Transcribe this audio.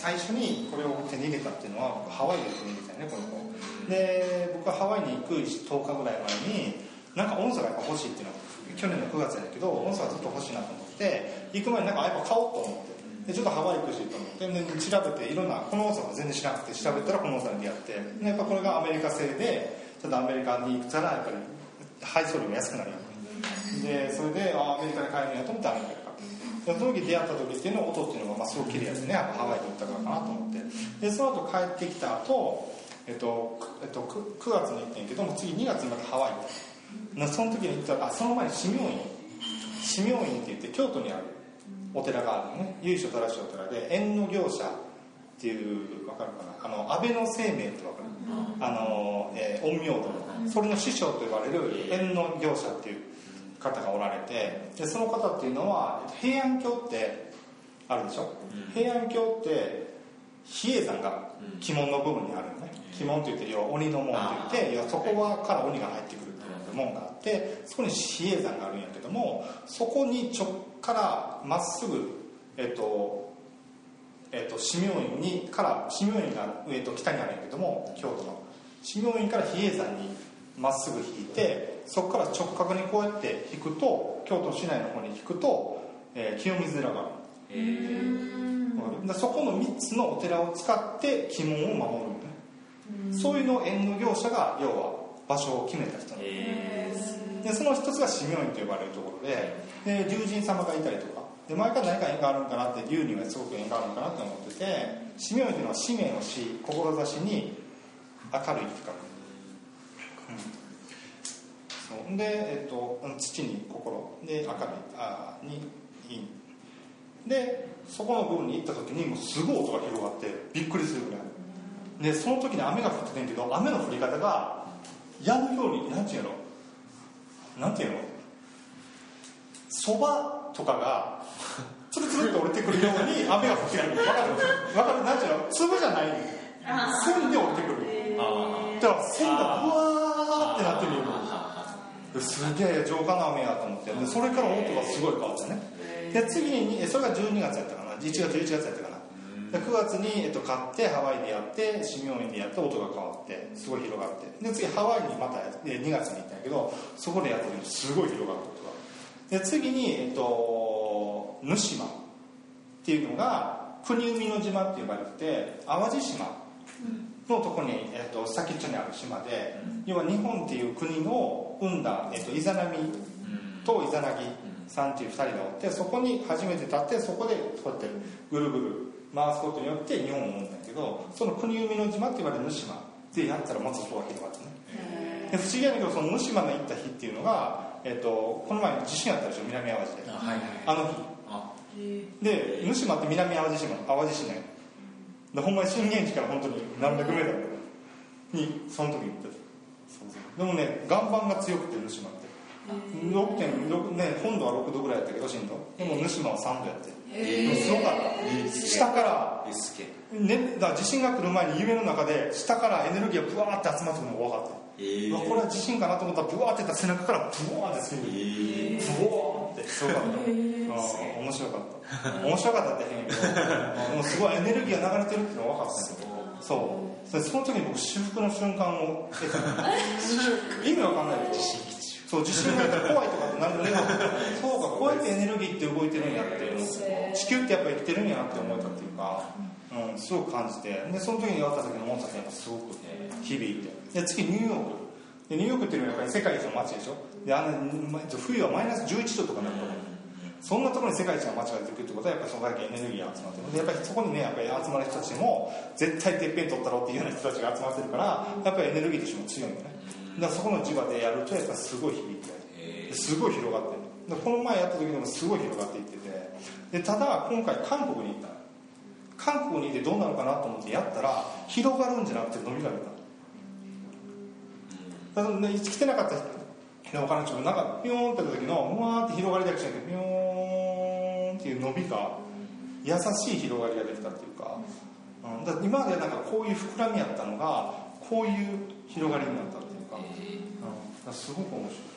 最初にこれを手に入れたっていうのは僕ハワイで手に入れたよねこの子。で僕はハワイに行く10日ぐらい前になんか音素がやっぱ欲しいっていうのは去年の9月やけど音素がずっと欲しいなと思って行く前になんかやっぱ買おうと思って。でちょっとハワイ行くしと思って。で調べていろんなこの音素が全然知らなくて調べたらこの音素に出会って。でやっぱこれがアメリカ製でちょっとアメリカに行ったらやっぱり配送料も安くなるでそれであアメリカで買えるんやと思ってアメリカで買ったその時出会った時っていうのは音っていうのがまあすごく綺麗やつね。やっぱハワイで売ったからかなと思って。でその後帰ってきた後えっとえっと、9, 9月に行ってんけども次2月にまたハワイ行ったその時に行ったらあその前に紫明院。紫明院って言って京都にあるお寺があるのね。由緒正しいお寺で縁の業者っていう分かるかな？あの安倍の生命って分かる、あの、えー、陰陽道の。それの師匠と呼ばれる縁の業者っていう方がおられてでその方っていうのは平安京ってあるでしょ、うん、平安京って比叡山が鬼門の部分にあるのね、鬼門って言って要は鬼の門って言って要はそこはから鬼が入ってくるっていう門があってそこに比叡山があるんやけどもそこに直からまっすぐえっとえっと紫明院にから紫明院が、えっと、北にあるんやけども京都の。紫明院から比叡山にまっすぐ引いてそこから直角にこうやって引くと京都市内の方に引くと、えー、清水寺が。あるへえそこの3つのお寺を使って鬼門を守るん。ねそういうのを縁の業者が要は場所を決めた人なんです。でその一つが紫明院と呼ばれるところでで龍神様がいたりとか。で毎回何か縁があるんかなって龍にはすごく縁があるんかなって思ってて紫明院というのは使命の死志に明るいって書く、うん、そうで、えっと、土に心で明るいあに陰でそこの部分に行った時にもうすごい音が広がってびっくりするぐらい。でその時に雨が降っててんけど雨の降り方が矢のように何ていうの？なんていうの？そばとかがつるつるって降りてくるように雨が降ってくる分かる？分かる？なんていうの？粒じゃない線で降りてくる。だから線がブワーってなってるよすげえ浄化の雨やと思って。でそれから音がすごい変わったね。で次にそれが12月やったかな。1月11月やったかな。で9月に、えっと、買ってハワイでやって紫明院でやって音が変わってすごい広がって。で次ハワイにまた2月に行ったんやけどそこでやってるす。ごい広がる音が。で次に、えっと、沼島っていうのが国海の島って呼ばれてて淡路島のとこに、えっと、先っちょにある島で、要は日本っていう国の生んだ、えっと、イザナミとイザナギさんっていう2人がおってそこに初めて立ってそこでこうやってぐるぐる回すことによって日本を生むんだけどその国海の島って言われる沼島でやったらまずそこが広がってね。で不思議やけどその沼島の行った日っていうのが、えーと、この前地震あったでしょ南淡路で。あ,、はいはい、あの日。で沼島って南淡路島淡路市ねでほんまに震源地から本当に何百メートルにその時に行ってでもね岩盤が強くて沼島って。6.6ね本土は6度ぐらいやったけど震度。でも沼島は3度やって。えすごかった。下から。ね、だ地震が来る前に夢の中で下からエネルギーがブワーって集まってくるのが分かった、えー、これは地震かなと思ったらブワーってた背中からブワーってする、えー、ブワーってすごかった、えー、あ面白かった。面白かったって変やけどもうすごいエネルギーが流れてるっていうのが分かったんだけどそう。その時に僕至福の瞬間を 意味わかんないけど。そう地震が来たら怖いとかってなるけどそうかこうやってエネルギーって動いてるんやっていう地球ってやっぱ生きてるんやなって思えたっていうか、うん、すごく感じて。でその時に会った時のモンスターってやっぱすごく響いて。で次ニューヨークでニューヨークっていうのはやっぱり世界一の街でしょ？であの冬はマイナス11度とかなると思う。そんなところに世界一の街が出てくるってことはやっぱりそのだけエネルギーが集まってる。でやっぱりそこにねやっぱり集まる人たちも絶対てっぺん取ったろうっていうような人たちが集まってるからやっぱりエネルギーとしても強いんだね。だからそこの磁場でやるとやっぱすごい響いてすごい広がってる。この前やった時でもすごい広がっていっててでただ今回韓国に行った韓国にいてどうなのかなと思ってやったら広がるんじゃなくて伸びが出た。だから、ね、来てなかった人分からんけどなんかピョーンってった時のうわーって広がりだけじゃなくてピョーンっていう伸びが優しい広がりができたっていうか,、うん、だ今までなんかこういう膨らみやったのがこういう広がりになったっていうか,、うん、かすごく面白い